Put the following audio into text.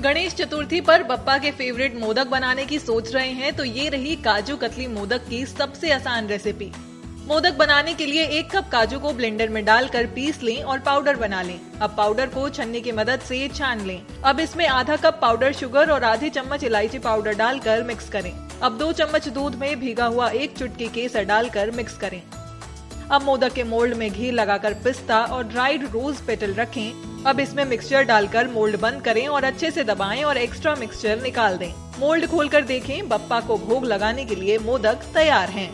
गणेश चतुर्थी पर बप्पा के फेवरेट मोदक बनाने की सोच रहे हैं तो ये रही काजू कतली मोदक की सबसे आसान रेसिपी मोदक बनाने के लिए एक कप काजू को ब्लेंडर में डालकर पीस लें और पाउडर बना लें। अब पाउडर को छन्नी की मदद से छान लें। अब इसमें आधा कप पाउडर शुगर और आधे चम्मच इलायची पाउडर डालकर मिक्स करें। अब दो चम्मच दूध में भीगा हुआ एक चुटकी केसर डालकर मिक्स करें। अब मोदक के मोल्ड में घी लगाकर पिस्ता और ड्राइड रोज पेटल रखें अब इसमें मिक्सचर डालकर मोल्ड बंद करें और अच्छे से दबाएँ और एक्स्ट्रा मिक्सचर निकाल दें मोल्ड खोलकर देखें, बप्पा को भोग लगाने के लिए मोदक तैयार हैं।